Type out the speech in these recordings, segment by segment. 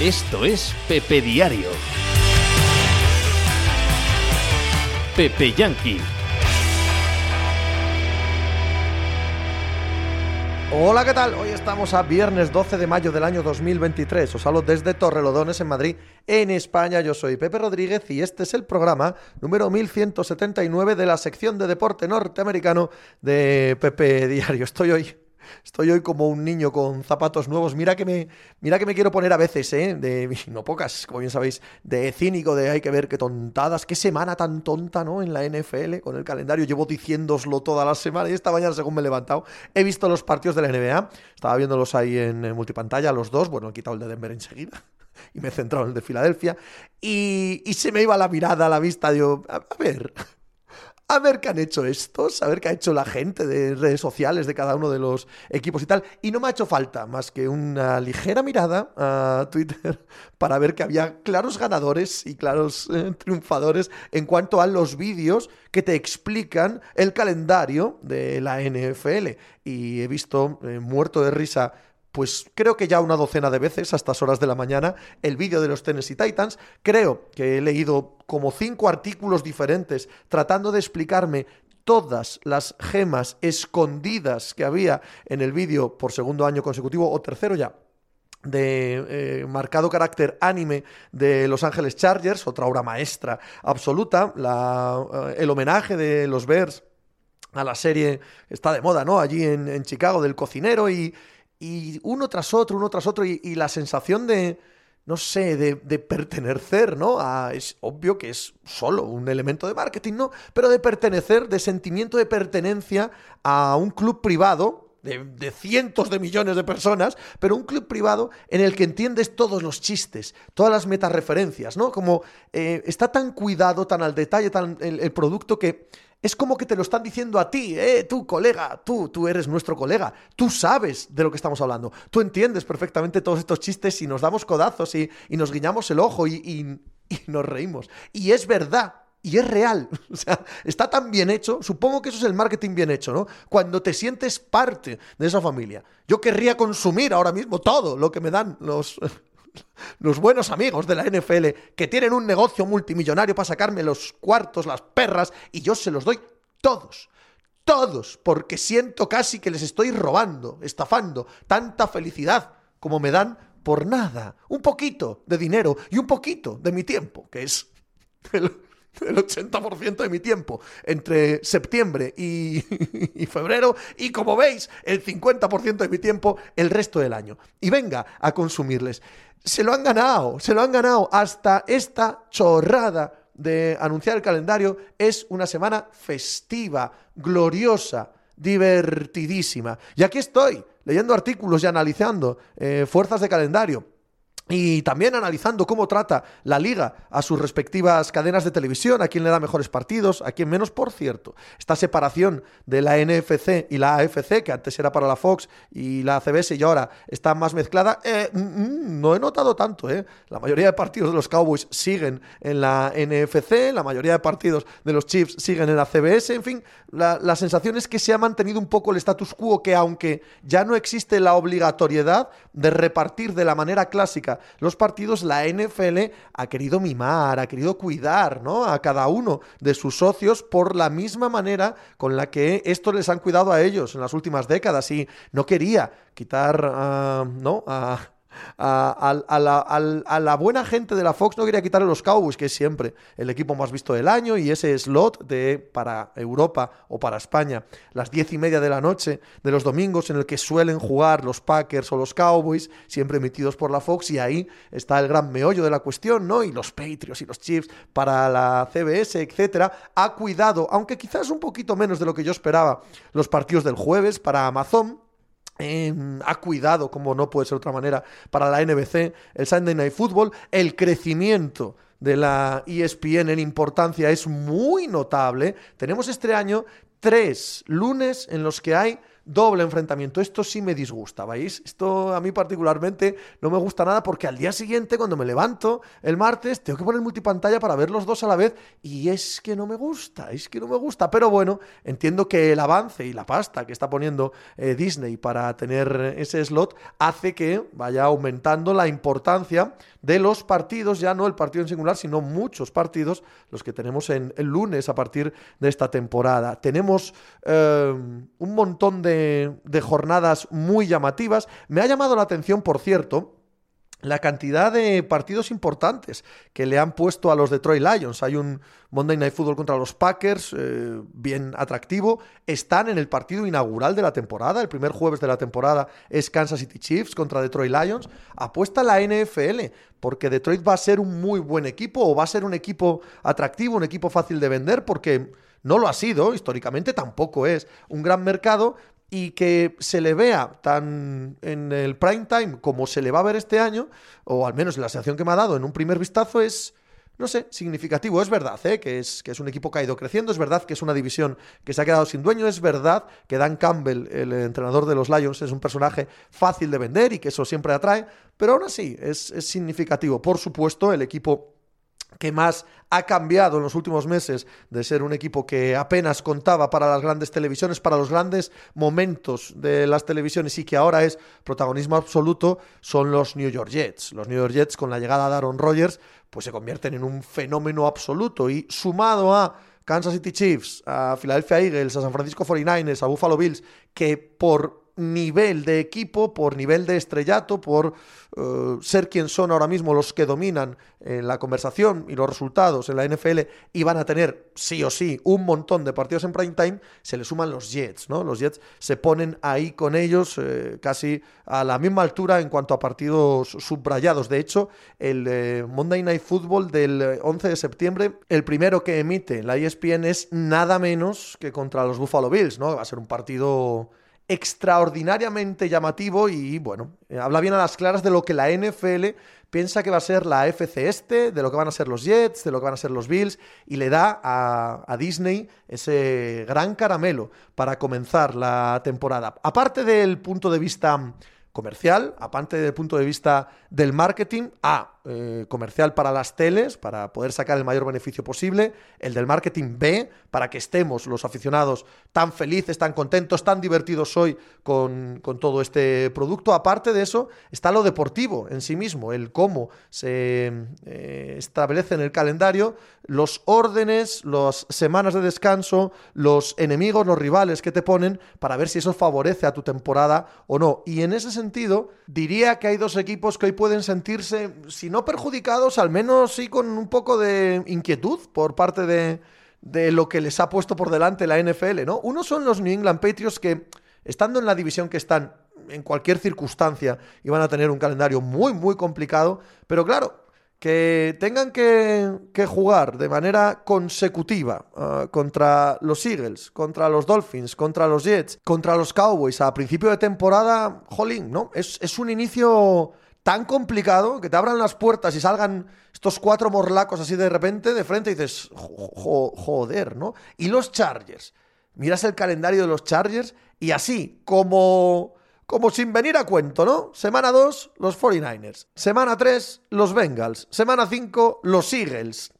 Esto es Pepe Diario. Pepe Yankee. Hola, ¿qué tal? Hoy estamos a viernes 12 de mayo del año 2023. Os hablo desde Torrelodones, en Madrid, en España. Yo soy Pepe Rodríguez y este es el programa número 1179 de la sección de deporte norteamericano de Pepe Diario. Estoy hoy Estoy hoy como un niño con zapatos nuevos. Mira que me, mira que me quiero poner a veces, ¿eh? De, no pocas, como bien sabéis, de cínico, de hay que ver qué tontadas, qué semana tan tonta, ¿no? En la NFL, con el calendario. Llevo diciéndoslo toda la semana y esta mañana, según me he levantado, he visto los partidos de la NBA. Estaba viéndolos ahí en, multipantalla, los dos. Bueno, he quitado el de Denver enseguida y me he centrado en el de Filadelfia. Y, se me iba la mirada, la vista. Digo, a ver, a ver qué han hecho estos, a ver qué ha hecho la gente de redes sociales de cada uno de los equipos y tal. Y no me ha hecho falta más que una ligera mirada a Twitter para ver que había claros ganadores y claros eh, triunfadores en cuanto a los vídeos que te explican el calendario de la NFL. Y he visto eh, muerto de risa pues creo que ya una docena de veces a estas horas de la mañana el vídeo de los Tennessee Titans. Creo que he leído como cinco artículos diferentes tratando de explicarme todas las gemas escondidas que había en el vídeo por segundo año consecutivo o tercero ya de eh, marcado carácter anime de Los Ángeles Chargers, otra obra maestra absoluta, eh, el homenaje de los Bears a la serie está de moda, ¿no? Allí en, en Chicago del cocinero y, y uno tras otro, uno tras otro, y, la sensación de, no sé, de, pertenecer, ¿no? es obvio que es solo un elemento de marketing, ¿no? Pero de pertenecer, de sentimiento de pertenencia a un club privado. De, cientos de millones de personas, pero un club privado en el que entiendes todos los chistes, todas las metareferencias, ¿no? Como eh, está tan cuidado, tan al detalle, tan el producto que es como que te lo están diciendo a ti, eh, tú, colega, tú, tú eres nuestro colega, tú sabes de lo que estamos hablando, tú entiendes perfectamente todos estos chistes y nos damos codazos y, nos guiñamos el ojo y, y, nos reímos. Y es verdad, y es real. O sea, está tan bien hecho. Supongo que eso es el marketing bien hecho, ¿no? Cuando te sientes parte de esa familia. Yo querría consumir ahora mismo todo lo que me dan los, los buenos amigos de la NFL que tienen un negocio multimillonario para sacarme los cuartos, las perras, y yo se los doy todos. Todos, porque siento casi que les estoy robando, estafando tanta felicidad como me dan por nada. Un poquito de dinero y un poquito de mi tiempo, que es 80% de mi tiempo entre septiembre y, y, febrero y como veis el 50% de mi tiempo el resto del año. Y venga a consumirles se lo han ganado, se lo han ganado. Hasta esta chorrada de anunciar el calendario es una semana festiva, gloriosa, divertidísima. Y aquí estoy, leyendo artículos y analizando eh, fuerzas de calendario y también analizando cómo trata la liga a sus respectivas cadenas de televisión, a quién le da mejores partidos, a quién menos, por cierto. Esta separación de la NFC y la AFC, que antes era para la Fox y la CBS y ahora está más mezclada, eh, mm, mm, no he notado tanto. Eh. La mayoría de partidos de los Cowboys siguen en la NFC, la mayoría de partidos de los Chiefs siguen en la CBS, en fin, la, la sensación es que se ha mantenido un poco el status quo, que aunque ya no existe la obligatoriedad de repartir de la manera clásica los partidos, la NFL ha querido mimar, ha querido cuidar ¿no? a cada uno de sus socios por la misma manera con la que estos les han cuidado a ellos en las últimas décadas y no quería quitar ah, ¿no? a a, la, buena gente de la Fox no quería quitarle los Cowboys, que es siempre el equipo más visto del año, y ese slot de para Europa o para España, las diez y media de la noche de los domingos, en el que suelen jugar los Packers o los Cowboys, siempre emitidos por la Fox, y ahí está el gran meollo de la cuestión, ¿no? Y los Patriots y los Chiefs para la CBS, etcétera, ha cuidado, aunque quizás un poquito menos de lo que yo esperaba, los partidos del jueves para Amazon Em, ha cuidado, como no puede ser de otra manera, para la NBC, el Sunday Night Football. El crecimiento de la ESPN en importancia es muy notable. Tenemos este año tres lunes en los que hay doble enfrentamiento. Esto sí me disgusta, ¿veis? Esto a mí particularmente no me gusta nada porque al día siguiente, cuando me levanto el martes, tengo que poner multipantalla para ver los dos a la vez y es que no me gusta, es que no me gusta. Pero bueno, entiendo que el avance y la pasta que está poniendo eh, Disney para tener ese slot hace que vaya aumentando la importancia de los partidos, ya no el partido en singular, sino muchos partidos, los que tenemos en el lunes a partir de esta temporada. Tenemos eh, un montón de, de jornadas muy llamativas. Me ha llamado la atención, por cierto, la cantidad de partidos importantes que le han puesto a los Detroit Lions. Hay un Monday Night Football contra los Packers, eh, bien atractivo. Están en el partido inaugural de la temporada. El primer jueves de la temporada es Kansas City Chiefs contra Detroit Lions. Apuesta la NFL, porque Detroit va a ser un muy buen equipo o va a ser un equipo atractivo, un equipo fácil de vender, porque no lo ha sido, históricamente tampoco es un gran mercado, y que se le vea tan en el prime time como se le va a ver este año, o al menos la sensación que me ha dado en un primer vistazo es, no sé, significativo. Es verdad ¿eh? que, es, que es un equipo que ha ido creciendo, es verdad que es una división que se ha quedado sin dueño, es verdad que Dan Campbell, el entrenador de los Lions, es un personaje fácil de vender y que eso siempre atrae, pero aún así es, es significativo. Por supuesto, el equipo que más ha cambiado en los últimos meses de ser un equipo que apenas contaba para las grandes televisiones, para los grandes momentos de las televisiones y que ahora es protagonismo absoluto, son los New York Jets. Los New York Jets con la llegada de Aaron Rodgers pues se convierten en un fenómeno absoluto y sumado a Kansas City Chiefs, a Philadelphia Eagles, a San Francisco 49ers, a Buffalo Bills, que por nivel de equipo, por nivel de estrellato, por eh, ser quien son ahora mismo los que dominan en la conversación y los resultados en la NFL y van a tener sí o sí un montón de partidos en prime time, se le suman los Jets, ¿no? Los Jets se ponen ahí con ellos eh, casi a la misma altura en cuanto a partidos subrayados. De hecho, el eh, Monday Night Football del 11 de septiembre, el primero que emite la ESPN es nada menos que contra los Buffalo Bills, ¿no? Va a ser un partido extraordinariamente llamativo y bueno, eh, habla bien a las claras de lo que la NFL piensa que va a ser la FC este, de lo que van a ser los Jets, de lo que van a ser los Bills y le da a, a Disney ese gran caramelo para comenzar la temporada. Aparte del punto de vista comercial, aparte del punto de vista del marketing, A, eh, comercial para las teles, para poder sacar el mayor beneficio posible, el del marketing B, para que estemos los aficionados tan felices, tan contentos, tan divertidos hoy con, todo este producto. Aparte de eso, está lo deportivo en sí mismo, el cómo se eh, establece en el calendario los órdenes, las semanas de descanso, los enemigos, los rivales que te ponen, para ver si eso favorece a tu temporada o no. Y en ese sentido, diría que hay dos equipos que hoy pueden sentirse, si no no perjudicados, al menos sí con un poco de inquietud por parte de, de lo que les ha puesto por delante la NFL, ¿no? Uno son los New England Patriots que, estando en la división que están, en cualquier circunstancia, iban a tener un calendario muy, muy complicado, pero claro, que tengan que, que jugar de manera consecutiva uh, contra los Eagles, contra los Dolphins, contra los Jets, contra los Cowboys a principio de temporada, jolín, ¿no? Es, es un inicio tan complicado que te abran las puertas y salgan estos cuatro morlacos así de repente de frente y dices, joder, ¿no? Y los Chargers. Miras el calendario de los Chargers y así, como, como sin venir a cuento, ¿no? Semana 2, los 49ers. Semana 3, los Bengals. Semana 5, los Eagles.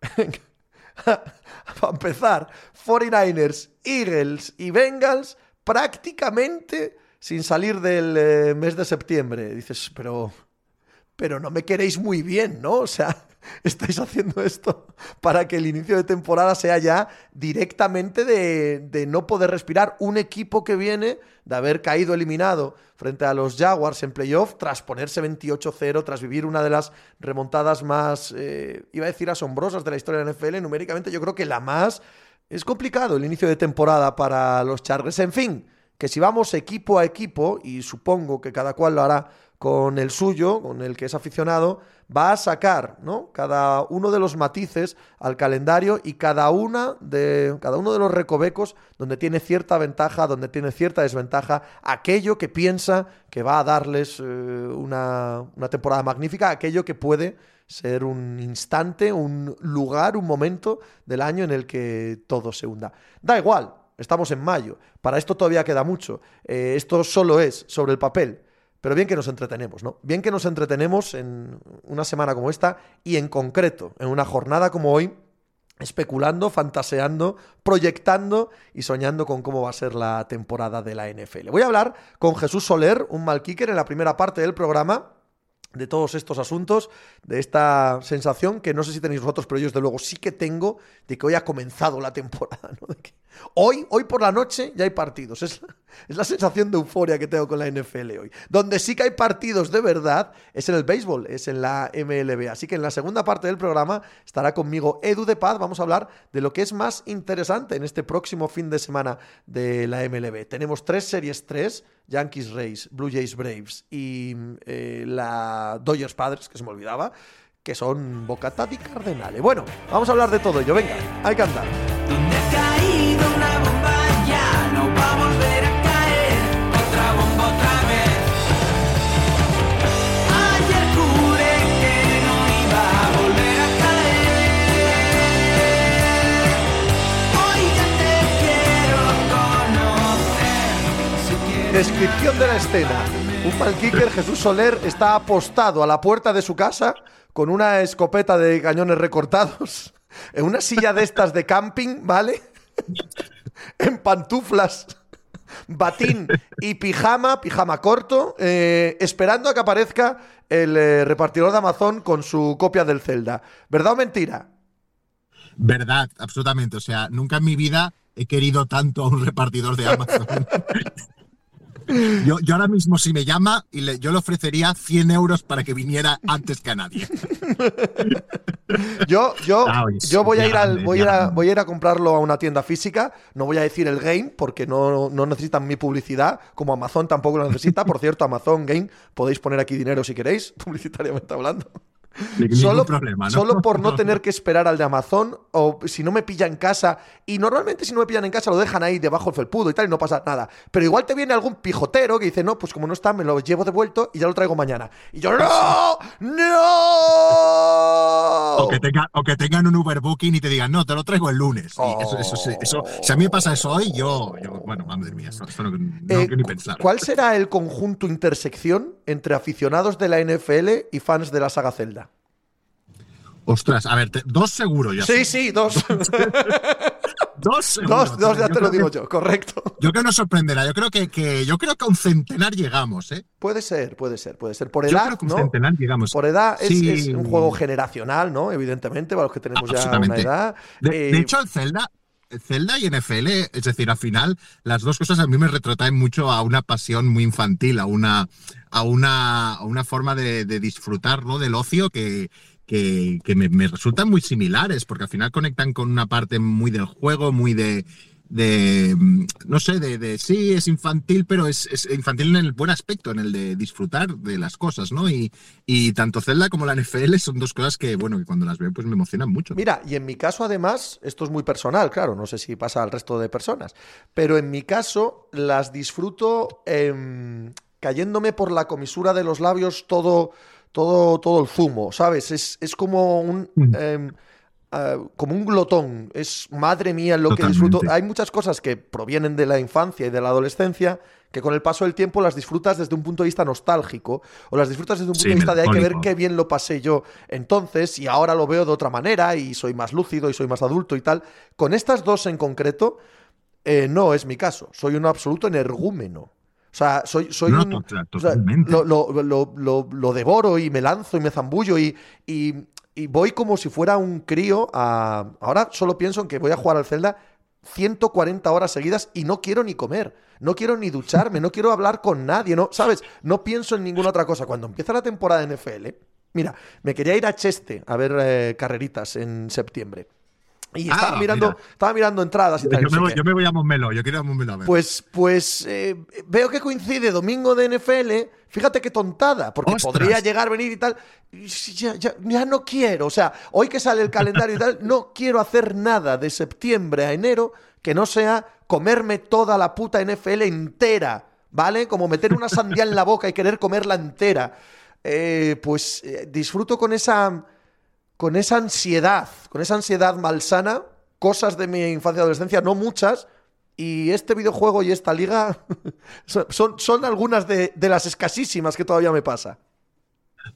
Para empezar, 49ers, Eagles y Bengals prácticamente sin salir del eh, mes de septiembre. Dices, pero, pero no me queréis muy bien, ¿no? O sea, estáis haciendo esto para que el inicio de temporada sea ya directamente de, de, no poder respirar. Un equipo que viene de haber caído eliminado frente a los Jaguars en playoff tras ponerse 28-0, tras vivir una de las remontadas más, eh, iba a decir, asombrosas de la historia de la NFL. Numéricamente yo creo que la más... Es complicado el inicio de temporada para los Chargers. En fin, que si vamos equipo a equipo, y supongo que cada cual lo hará con el suyo, con el que es aficionado, va a sacar ¿no? cada uno de los matices al calendario y cada, una de, cada uno de los recovecos donde tiene cierta ventaja, donde tiene cierta desventaja, aquello que piensa que va a darles eh, una, una temporada magnífica, aquello que puede ser un instante, un lugar, un momento del año en el que todo se hunda. Da igual, estamos en mayo. Para esto todavía queda mucho. Eh, esto solo es sobre el papel. Pero bien que nos entretenemos, ¿no? Bien que nos entretenemos en una semana como esta y en concreto, en una jornada como hoy, especulando, fantaseando, proyectando y soñando con cómo va a ser la temporada de la NFL. Voy a hablar con Jesús Soler, un mal kicker en la primera parte del programa de todos estos asuntos, de esta sensación que no sé si tenéis vosotros, pero yo desde luego sí que tengo de que hoy ha comenzado la temporada, ¿no? Hoy, hoy por la noche ya hay partidos. Es la, sensación de euforia que tengo con la NFL hoy. Donde sí que hay partidos de verdad es en el béisbol, es en la MLB. Así que en la segunda parte del programa estará conmigo Edu de Paz. Vamos a hablar de lo que es más interesante en este próximo fin de semana de la MLB. Tenemos tres series, tres. Yankees Rays, Blue Jays Braves y eh, la Dodgers Padres, que se me olvidaba, que son Bocatati Cardenales. Bueno, vamos a hablar de todo ello. Venga, hay que andar. Descripción de la escena. Un mal kicker, Jesús Soler, está apostado a la puerta de su casa con una escopeta de cañones recortados, en una silla de estas de camping, ¿vale? en pantuflas, batín y pijama, pijama corto, eh, esperando a que aparezca el eh, repartidor de Amazon con su copia del Zelda. ¿Verdad o mentira? Verdad, absolutamente. O sea, nunca en mi vida he querido tanto a un repartidor de Amazon. Yo, yo ahora mismo, si me llama, y le- yo le ofrecería 100 euros para que viniera antes que a nadie. Yo, yo, Ah, yo voy a ir al, voy a ir a, voy a ir a comprarlo a una tienda física. No voy a decir el game porque no, no necesitan mi publicidad, como Amazon tampoco lo necesita. Por cierto, Amazon Game, podéis poner aquí dinero si queréis, publicitariamente hablando. Solo, problema, ¿no? solo por no tener que esperar al de Amazon o si no me pilla en casa. Y normalmente si no me pillan en casa lo dejan ahí debajo del felpudo y tal y no pasa nada. Pero igual te viene algún pijotero que dice, no, pues como no está, me lo llevo devuelto y ya lo traigo mañana. Y yo, no, no. O que, tenga- o que tengan un Uber Booking y te digan, no, te lo traigo el lunes. Y eso, eso, si a mí me pasa eso hoy, yo, yo- bueno, madre mía, eso, eso no, no Eh, quiero ni pensar. ¿Cuál será el conjunto intersección entre aficionados de la NFL y fans de la saga Zelda? Ostras, a ver, te- dos seguro ya. Sí, sí, dos. Dos, seguro. dos, dos, ya Yo te lo digo que- yo, correcto. Yo creo que nos sorprenderá. Yo creo que, que- yo creo que a un centenar llegamos, ¿eh? Puede ser, puede ser, puede ser. Por Yo edad, creo que un ¿no? centenar llegamos. Por edad es, Sí. es un juego generacional, ¿no? Evidentemente, para los que tenemos ya una edad. De, Eh, de hecho, el Zelda, Zelda y NFL, es decir, al final, las dos cosas a mí me retrotraen mucho a una pasión muy infantil, a una, a una, a una forma de, de disfrutar ¿no? del ocio que, que, me, resultan muy similares, porque al final conectan con una parte muy del juego, muy de. mm, no sé, de, sí, es infantil, pero es, infantil en el buen aspecto, en el de disfrutar de las cosas, ¿no? Y, y tanto Zelda como la NFL son dos cosas que, bueno, que cuando las veo, pues me emocionan mucho. Mira, y en mi caso además, esto es muy personal, claro, no sé si pasa al resto de personas, pero en mi caso las disfruto em, cayéndome por la comisura de los labios todo, todo, todo el zumo, ¿sabes? Es, es como un... Mm. em, ah, como un glotón, es madre mía lo que disfruto. Hay muchas cosas que provienen de la infancia y de la adolescencia que con el paso del tiempo las disfrutas desde un punto de vista nostálgico o las disfrutas desde un punto Sí, de vista de hay que ver qué bien lo pasé yo entonces y ahora lo veo de otra manera y soy más lúcido y soy más adulto y tal. Con estas dos en concreto, eh, no es mi caso. Soy un absoluto energúmeno. O sea, soy, soy No, un. o sea, lo- lo- lo- lo devoro y me lanzo y me zambullo y, y- y voy como si fuera un crío a. Ahora solo pienso en que voy a jugar al Zelda 140 horas seguidas y no quiero ni comer. No quiero ni ducharme, no quiero hablar con nadie, ¿no? ¿Sabes? No pienso en ninguna otra cosa. Cuando empieza la temporada de NFL, mira, me quería ir a Cheste a ver eh, carreritas en septiembre. Y Ah, estaba mirando, mira. estaba mirando entradas y tal. Yo me, voy, yo me voy a Montmeló, yo quiero ir a Montmeló a ver. Pues, pues eh, veo que coincide domingo de NFL. Fíjate qué tontada, porque Ostras. podría llegar, venir y tal. Ya, ya- ya no quiero. O sea, hoy que sale el calendario y tal, no quiero hacer nada de septiembre a enero que no sea comerme toda la puta NFL entera. ¿Vale? Como meter una sandía en la boca y querer comerla entera. Eh, pues eh, disfruto con esa con esa ansiedad, con esa ansiedad malsana, cosas de mi infancia y adolescencia, no muchas, Y este videojuego y esta liga son, algunas de, de las escasísimas que todavía me pasa.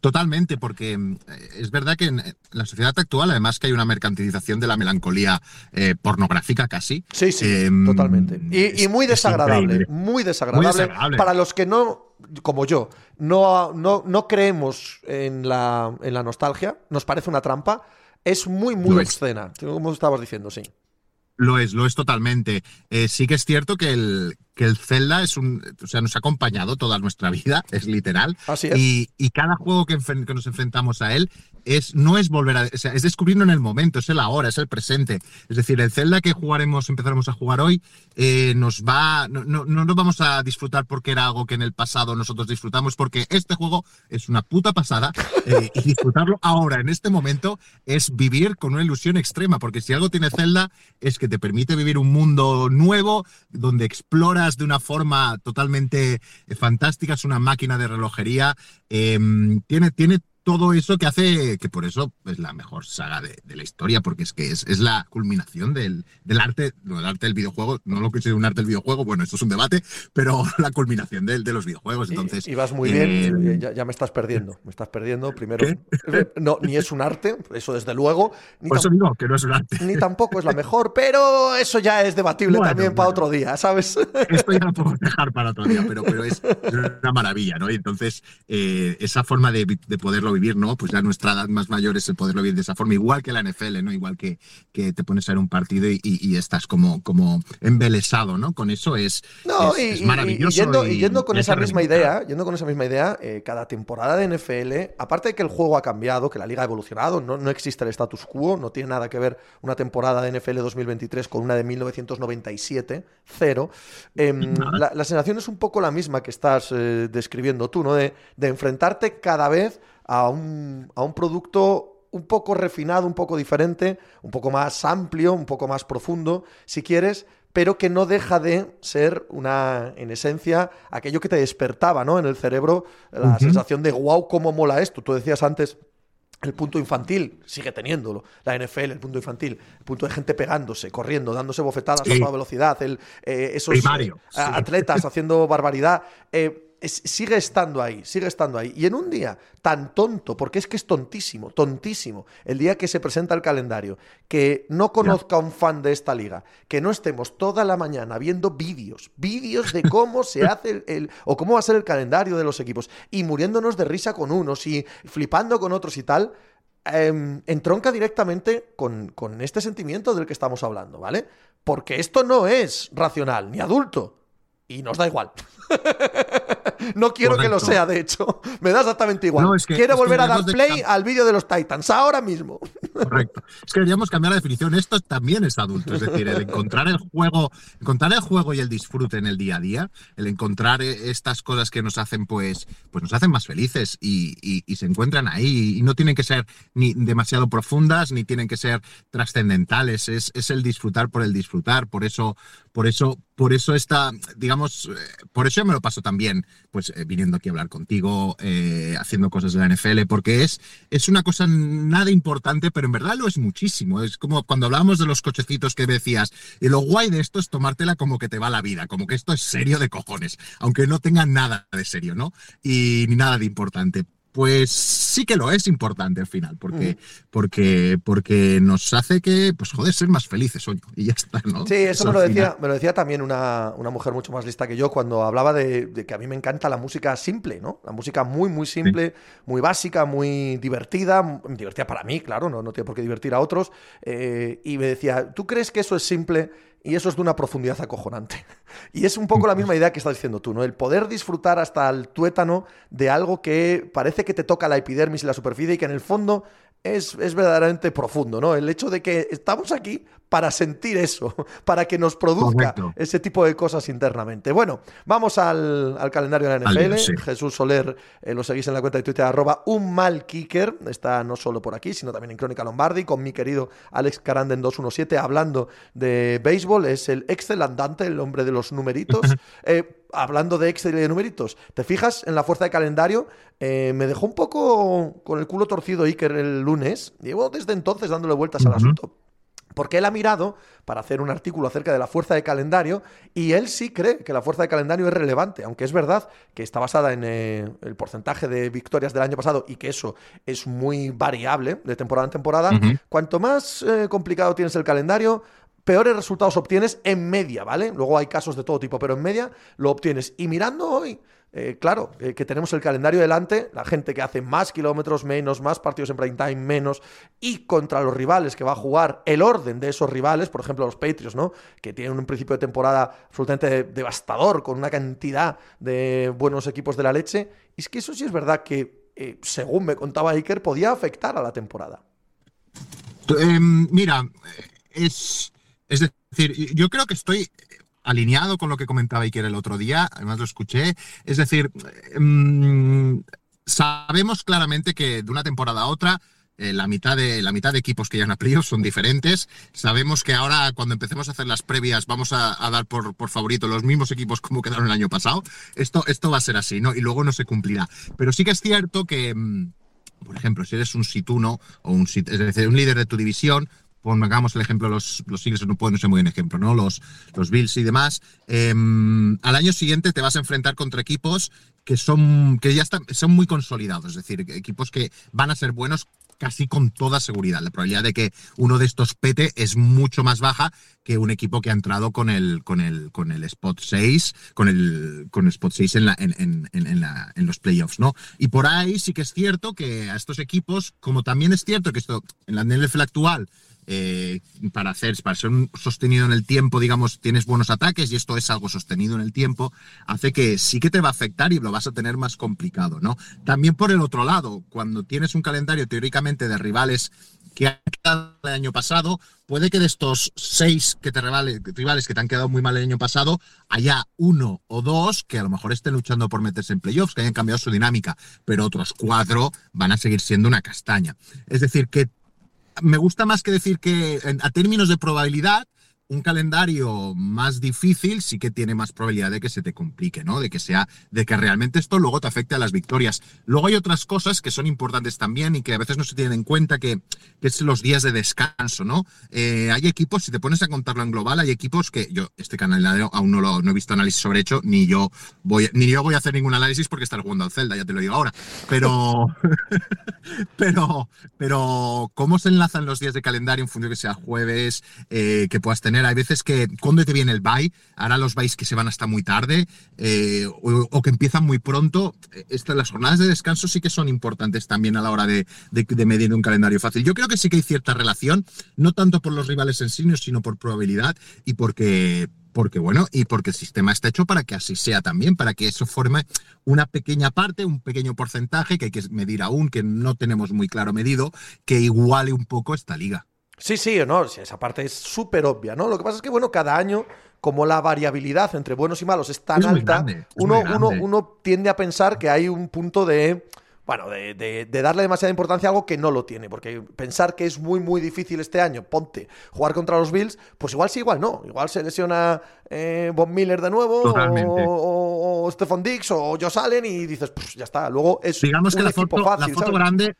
Totalmente, porque mm, es verdad que en la sociedad actual, además que hay una mercantilización de la melancolía eh, pornográfica casi. Sí, sí, eh, totalmente. Y, y muy es desagradable, increíble. muy desagradable, Muy desagradable. Para los que no, como yo, no, no, no creemos en la, en la nostalgia, nos parece una trampa, es muy, muy obscena, como estabas diciendo, sí. Lo es, lo es totalmente. Eh, sí que es cierto que el, que el Zelda es un, o sea, nos ha acompañado toda nuestra vida, es literal. Así es. Y, y cada juego que, que nos enfrentamos a él es, no es volver a, o sea, es descubrirlo en el momento, es el ahora, es el presente. Es decir, el Zelda que jugaremos, empezaremos a jugar hoy, eh, nos va, no, no, no nos vamos a disfrutar porque era algo que en el pasado nosotros disfrutamos, porque este juego es una puta pasada eh, y disfrutarlo ahora, en este momento, es vivir con una ilusión extrema, porque si algo tiene Zelda es que te permite vivir un mundo nuevo, donde exploras de una forma totalmente eh, fantástica, es una máquina de relojería, eh, tiene, tiene todo eso que hace que por eso es la mejor saga de, de la historia, porque es que es, es la culminación del, del arte, no, del arte del videojuego, no lo que sea un arte del videojuego, bueno, esto es un debate, pero la culminación de, los videojuegos. Entonces, y, y vas muy eh, bien, ya, ya me estás perdiendo, me estás perdiendo. Primero, ¿Qué? no, ni es un arte, eso desde luego, ni, por eso digo que no es un arte. ni tampoco es la mejor, pero eso ya es debatible Bueno, también para otro día, ¿sabes? Esto ya lo puedo dejar para otro día, pero, pero es una maravilla, ¿no? Y entonces, eh, esa forma de, de poderlo vivir, ¿no? Pues ya nuestra edad más mayor es el poderlo vivir de esa forma, igual que la NFL, ¿no? Igual que, que te pones a ver un partido y, y- y estás como, como embelesado, ¿no? Con eso es, No, es, y, es maravilloso. yendo, y yendo con esa misma idea, yendo con esa misma idea, eh, cada temporada de NFL, aparte de que el juego ha cambiado, que la liga ha evolucionado, no, no existe el status quo, no tiene nada que ver una temporada de NFL 2023 con una de 1997, cero. Em, la, la sensación es un poco la misma que estás eh, describiendo tú, ¿no? De, de enfrentarte cada vez a un, a un producto un poco refinado, un poco diferente, un poco más amplio, un poco más profundo, si quieres, pero que no deja de ser una, en esencia, aquello que te despertaba, ¿no? En el cerebro, la sensación de wow, cómo mola esto. Tú decías antes. El punto infantil sigue teniéndolo. La NFL, el punto infantil. El punto de gente pegándose, corriendo, dándose bofetadas a toda velocidad. El, eh, esos Primario, sí. atletas haciendo barbaridad. Eh, es- sigue estando ahí, sigue estando ahí. Y en un día tan tonto, porque es que es tontísimo, tontísimo, el día que se presenta el calendario, que no conozca a un fan de esta liga, que no estemos toda la mañana viendo vídeos, vídeos de cómo se hace el, el- o cómo va a ser el calendario de los equipos, y muriéndonos de risa con unos y flipando con otros y tal. em, entronca directamente con, con este sentimiento del que estamos hablando, ¿vale? Porque esto no es racional ni adulto. Y nos da igual. no quiero que lo sea, de hecho. Me da exactamente igual. No, es que- quiero volver a dar de play al vídeo de los Titans, ahora mismo. Correcto. Es que deberíamos cambiar la definición. Esto también es adulto. Es decir, el encontrar el juego, encontrar el juego y el disfrute en el día a día, el encontrar eh, estas cosas que nos hacen, pues, pues nos hacen más felices y, y- y se encuentran ahí. Y no tienen que ser ni demasiado profundas, ni tienen que ser trascendentales. Es, es el disfrutar por el disfrutar. Por eso, por eso, por eso está, digamos, eh, por eso yo me lo paso también, pues eh, viniendo aquí a hablar contigo, eh, haciendo cosas de la NFL, porque es, es una cosa nada importante, pero en verdad lo es muchísimo. Es como cuando hablábamos de los cochecitos que decías, y lo guay de esto es tomártela como que te va la vida, como que esto es serio de cojones, aunque no tenga nada de serio, ¿no? Y ni nada de importante. Pues sí que lo es importante al final, porque, porque, porque nos hace que, pues joder, ser más felices, oye, y ya está, ¿no? Sí, eso me lo decía, me lo decía también una, una mujer mucho más lista que yo cuando hablaba de, de que a mí me encanta la música simple, ¿no? La música muy, muy simple, muy básica, muy divertida, divertida para mí, claro, no, no tiene por qué divertir a otros. eh, y me decía, ¿tú crees que eso es simple? Y eso es de una profundidad acojonante. Y es un poco la misma idea que estás diciendo tú, ¿no? El poder disfrutar hasta el tuétano de algo que parece que te toca la epidermis y la superficie y que en el fondo es, es verdaderamente profundo, ¿no? El hecho de que estamos aquí para sentir eso, para que nos produzca Correcto. ese tipo de cosas internamente. Bueno, vamos al, al calendario de la NFL. sí. Jesús Soler, eh, lo seguís en la cuenta de Twitter, arroba un mal kicker. Está no solo por aquí, sino también en Crónica Lombardi, con mi querido Alex Caranden 217, hablando de béisbol. Es el Excel andante, el hombre de los numeritos. Eh, hablando de Excel y de numeritos, ¿te fijas en la fuerza de calendario? Eh, me dejó un poco con el culo torcido Iker el lunes. Llevo desde entonces dándole vueltas al asunto. Porque él ha mirado para hacer un artículo acerca de la fuerza de calendario y él sí cree que la fuerza de calendario es relevante, aunque es verdad que está basada en eh, el porcentaje de victorias del año pasado y que eso es muy variable de temporada en temporada. Cuanto más eh, complicado tienes el calendario, peores resultados obtienes en media, ¿vale? Luego hay casos de todo tipo, pero en media lo obtienes. Y mirando hoy, eh, claro, eh, que tenemos el calendario delante, la gente que hace más kilómetros, menos, más partidos en prime time, menos, y contra los rivales que va a jugar, el orden de esos rivales, por ejemplo los Patriots, ¿no? Que tienen un principio de temporada absolutamente devastador, con una cantidad de buenos equipos de la leche. Y es que eso sí es verdad que, eh, según me contaba Iker, podía afectar a la temporada. Em, mira, es, es decir, yo creo que estoy alineado con lo que comentaba Iker el otro día, además lo escuché. Es decir, mm, sabemos claramente que de una temporada a otra eh, la, mitad de, la mitad de equipos que ya han playoffs son diferentes. Sabemos que ahora, cuando empecemos a hacer las previas, vamos a, dar por, por, favorito los mismos equipos como quedaron el año pasado. Esto, esto va a ser así, ¿no? Y luego no se cumplirá. Pero sí que es cierto que, mm, por ejemplo, si eres un situno o un, es decir, un líder de tu división, pongamos el ejemplo, los, los Eagles no pueden ser muy buen ejemplo, ¿no? Los, los Bills y demás. Em, al año siguiente te vas a enfrentar contra equipos que son, que ya están, son muy consolidados, es decir, equipos que van a ser buenos casi con toda seguridad. La probabilidad de que uno de estos pete es mucho más baja que un equipo que ha entrado con el, con el, con el spot 6, con el, con el spot 6 en, la, en, en, en, en los playoffs, ¿no? Y por ahí sí que es cierto que a estos equipos, como también es cierto que esto en la NFL actual eh, para hacer, para ser sostenido en el tiempo, digamos, tienes buenos ataques y esto es algo sostenido en el tiempo, hace que sí que te va a afectar y lo vas a tener más complicado, ¿no? También por el otro lado, cuando tienes un calendario teóricamente de rivales que han quedado el año pasado, puede que de estos seis que te rivales, rivales que te han quedado muy mal el año pasado, haya uno o dos que a lo mejor estén luchando por meterse en playoffs, que hayan cambiado su dinámica, pero otros cuatro van a seguir siendo una castaña. Es decir, que me gusta más que decir que a términos de probabilidad, un calendario más difícil sí que tiene más probabilidad de que se te complique, ¿no? De que sea, de que realmente esto luego te afecte a las victorias. Luego hay otras cosas que son importantes también y que a veces no se tienen en cuenta, que, que es los días de descanso, ¿no? Eh, hay equipos, si te pones a contarlo en global, hay equipos que yo, este calendario aún no lo no he visto análisis sobre hecho, ni yo voy, ni yo voy a hacer ningún análisis porque está jugando al Zelda, ya te lo digo ahora. Pero, pero, pero, ¿cómo se enlazan los días de calendario en función de que sea jueves, eh, que puedas tener hay veces que cuando te viene el bye, ahora los byes que se van hasta muy tarde eh, o, que empiezan muy pronto, estas, las jornadas de descanso sí que son importantes también a la hora de, medir un calendario fácil. Yo creo que sí que hay cierta relación, no tanto por los rivales en sí, sino por probabilidad y porque porque bueno, y porque el sistema está hecho para que así sea también, para que eso forme una pequeña parte, un pequeño porcentaje que hay que medir aún, que no tenemos muy claro medido, que iguale un poco esta liga. Sí, sí, no, esa parte es súper obvia, ¿no? Lo que pasa es que, bueno, cada año, como la variabilidad entre buenos y malos es tan alta, uno, uno, uno, tiende a pensar que hay un punto de, bueno, de, de, darle demasiada importancia a algo que no lo tiene, porque pensar que es muy, muy difícil este año, ponte, jugar contra los Bills, pues igual sí, igual no. Igual se lesiona eh, Bob Miller de nuevo, o, o, Stephen Dix, o Josh Allen, y dices, pues ya está, luego es Digamos que la foto, la foto grande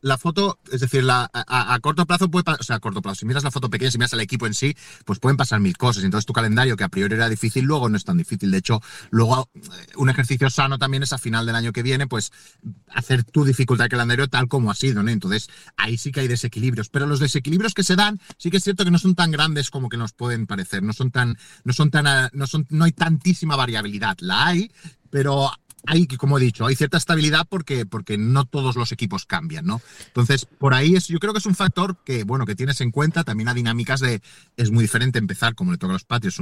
la foto, es decir, la, a, corto plazo puede o sea, a corto plazo, si miras la foto pequeña, si miras al equipo en sí, pues pueden pasar mil cosas. Entonces tu calendario, que a priori era difícil, luego no es tan difícil. De hecho, luego eh, un ejercicio sano también es a final del año que viene, pues hacer tu dificultad de calendario tal como ha sido, ¿no? Entonces ahí sí que hay desequilibrios. Pero los desequilibrios que se dan, sí que es cierto que no son tan grandes como que nos pueden parecer. No son tan, no son tan, no son, no hay tantísima variabilidad. La hay, pero hay, como he dicho, hay cierta estabilidad porque, porque no todos los equipos cambian, ¿no? Entonces, por ahí es, yo creo que es un factor que, bueno, que tienes en cuenta también a dinámicas de, es muy diferente empezar, como le toca a los patios,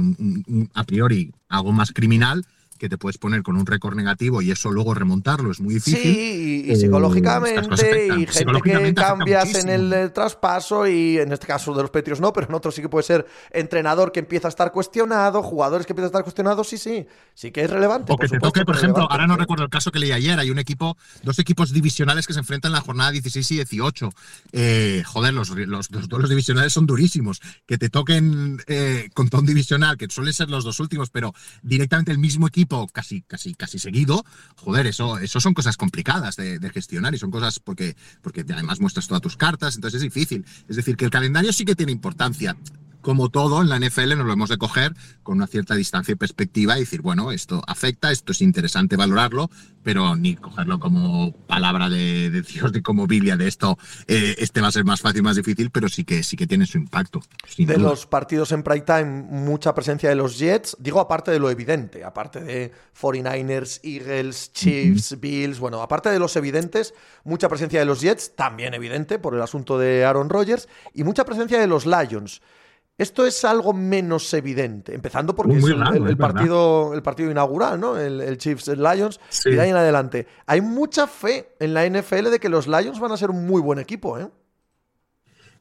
a priori algo más criminal, que te puedes poner con un récord negativo y eso luego remontarlo es muy difícil. Sí, y, psicológicamente, y gente que cambias en el, traspaso, y en este caso de los Petrios no, pero en otros sí que puede ser entrenador que empieza a estar cuestionado, jugadores que empiezan a estar cuestionados, sí, sí, sí que es relevante. O que te toque, por ejemplo, ahora no recuerdo el caso que leí ayer, hay un equipo, dos equipos divisionales que se enfrentan en la jornada 16 y 18. Eh, joder, los, los, los, divisionales son durísimos. Que te toquen eh, con todo un divisional, que suelen ser los dos últimos, pero directamente el mismo equipo casi, casi, casi seguido, joder, eso, eso son cosas complicadas de, de gestionar y son cosas porque, porque además muestras todas tus cartas, entonces es difícil. Es decir, que el calendario sí que tiene importancia como todo en la NFL nos lo hemos de coger con una cierta distancia y perspectiva y decir, bueno, esto afecta, esto es interesante valorarlo, pero ni cogerlo como palabra de, de Dios, ni como Biblia de esto, eh, este va a ser más fácil, más difícil, pero sí que, sí que tiene su impacto. De duda. los partidos en prime time, mucha presencia de los Jets. Digo, aparte de lo evidente, aparte de 49ers, Eagles, Chiefs, Bills. Bueno, aparte de los evidentes, mucha presencia de los Jets, también evidente por el asunto de Aaron Rodgers, y mucha presencia de los Lions. Esto es algo menos evidente, empezando porque Muy es el, el- el partido, el partido inaugural, ¿no? El, el Chiefs Lions, Sí. y de ahí en adelante. Hay mucha fe en la NFL de que los Lions van a ser un muy buen equipo, ¿eh?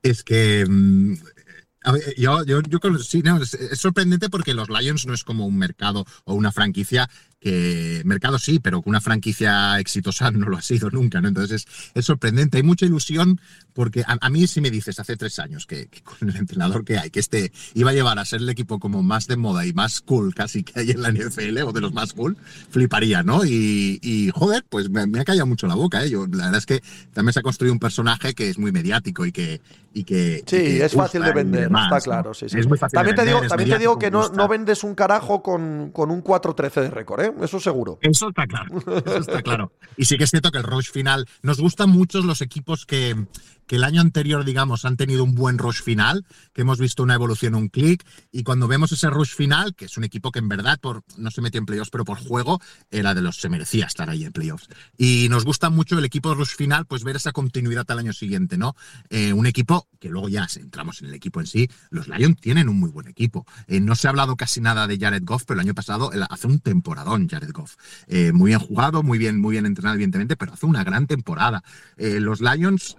Es que. mm, a ver, yo, yo, yo sí, no, es, es sorprendente porque los Lions no es como un mercado o una franquicia que. Mercado sí, pero que una franquicia exitosa no lo ha sido nunca, ¿no? Entonces es, es sorprendente. Hay mucha ilusión porque a, a mí, si me dices hace tres años que, que con el entrenador que hay, que este iba a llevar a ser el equipo como más de moda y más cool casi que hay en la NFL o de los más cool, fliparía, ¿no? Y, y, joder, pues me, me ha callado mucho la boca, ¿eh? Yo, la verdad es que también se ha construido un personaje que es muy mediático y que. Y que Sí, y que es fácil de vender, está ¿no? claro. Sí, sí. Es muy fácil también de te digo, también te digo que no, no vendes un carajo con, con un 4-13 de récord, ¿eh? Eso seguro. Eso está claro, eso está claro. Y sí que es cierto que el rush final, nos gustan mucho los equipos que, que el año anterior, digamos, han tenido un buen rush final, que hemos visto una evolución, un clic, y cuando vemos ese rush final, que es un equipo que en verdad por, no se metió en playoffs, pero por juego, era de los, se merecía estar ahí en playoffs. Y nos gusta mucho el equipo rush final, pues ver esa continuidad al año siguiente, ¿no? Eh, un equipo que luego ya entramos en el equipo en sí, los Lions tienen un muy buen equipo. Eh, no se ha hablado casi nada de Jared Goff, pero el año pasado hace un temporadón Jared Goff. Eh, muy bien jugado, muy bien, muy bien entrenado, evidentemente, pero hace una gran temporada. Los Lions,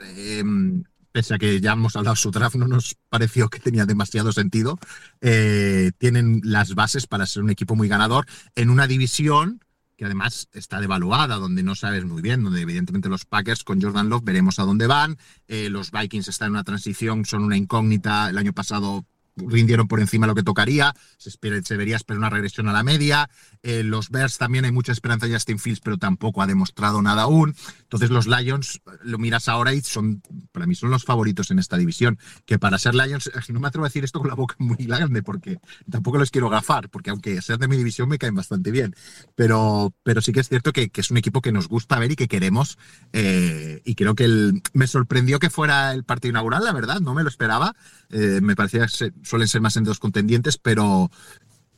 pese a que ya hemos hablado su draft, no nos pareció que tenía demasiado sentido. eh, tienen las bases para ser un equipo muy ganador en una división que además está devaluada, donde no sabes muy bien, donde evidentemente los Packers con Jordan Love veremos a dónde van, eh, los Vikings están en una transición, son una incógnita, el año pasado rindieron por encima de lo que tocaría, se, espera- se vería esperar una regresión a la media, eh, los Bears también hay mucha esperanza en Justin Fields, pero tampoco ha demostrado nada aún, entonces los Lions, lo miras ahora y son, para mí son los favoritos en esta división, que para ser Lions, no me atrevo a decir esto con la boca muy grande, porque tampoco los quiero gafar, porque aunque sean de mi división me caen bastante bien, pero, pero sí que es cierto que, es un equipo que nos gusta ver y que queremos. eh, y creo que me sorprendió que fuera el partido inaugural, la verdad, no me lo esperaba. Eh, me parecía que se- suelen ser más en dos contendientes, pero,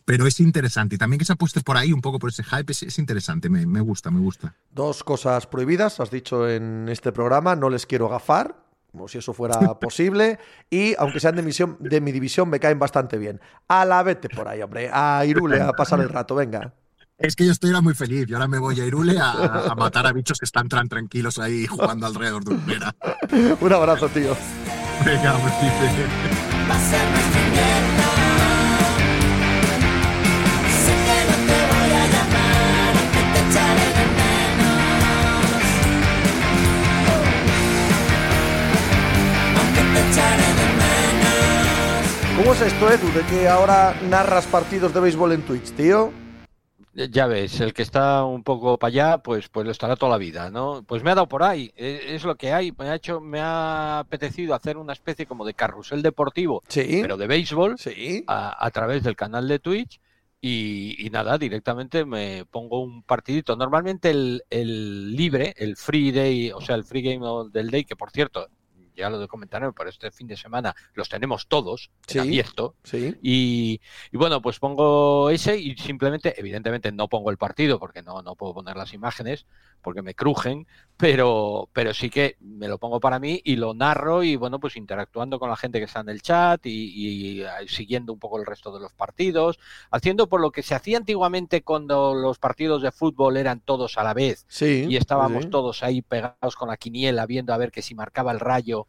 pero es interesante. Y también que se apueste por ahí un poco por ese hype es, es interesante, me, me gusta, me gusta. Dos cosas prohibidas, has dicho en este programa, no les quiero gafar, como si eso fuera posible, y aunque sean de, misión, de mi división, me caen bastante bien. A la vete por ahí, hombre, a Irule a pasar el rato, venga. Es que yo estoy ahora muy feliz. Yo ahora me voy a Irule a, a matar a bichos que están tan tranquilos ahí jugando alrededor de un pera. Un abrazo, tío. Venga, hombre, ¿Cómo es esto, Edu, de que ahora narras partidos de béisbol en Twitch, tío? Ya ves, el que está un poco para allá, pues, pues lo estará toda la vida, ¿no? Pues me ha dado por ahí, e- es lo que hay. Me ha hecho, me ha apetecido hacer una especie como de carrusel deportivo, Sí. pero de béisbol, Sí. a, a través del canal de Twitch. Y, y nada, directamente me pongo un partidito. Normalmente el, el libre, el free day, o sea, el free game del day, que por cierto, ya lo comentaré, pero este fin de semana los tenemos todos Sí. abierto. Sí. Y, y bueno, pues pongo ese y simplemente, evidentemente no pongo el partido porque no, no puedo poner las imágenes porque me crujen, pero, pero sí que me lo pongo para mí y lo narro y bueno, pues interactuando con la gente que está en el chat y, y, eh, siguiendo un poco el resto de los partidos, haciendo por lo que se hacía antiguamente cuando los partidos de fútbol eran todos a la vez Sí. y estábamos todos ahí pegados con la quiniela viendo a ver que si marcaba el rayo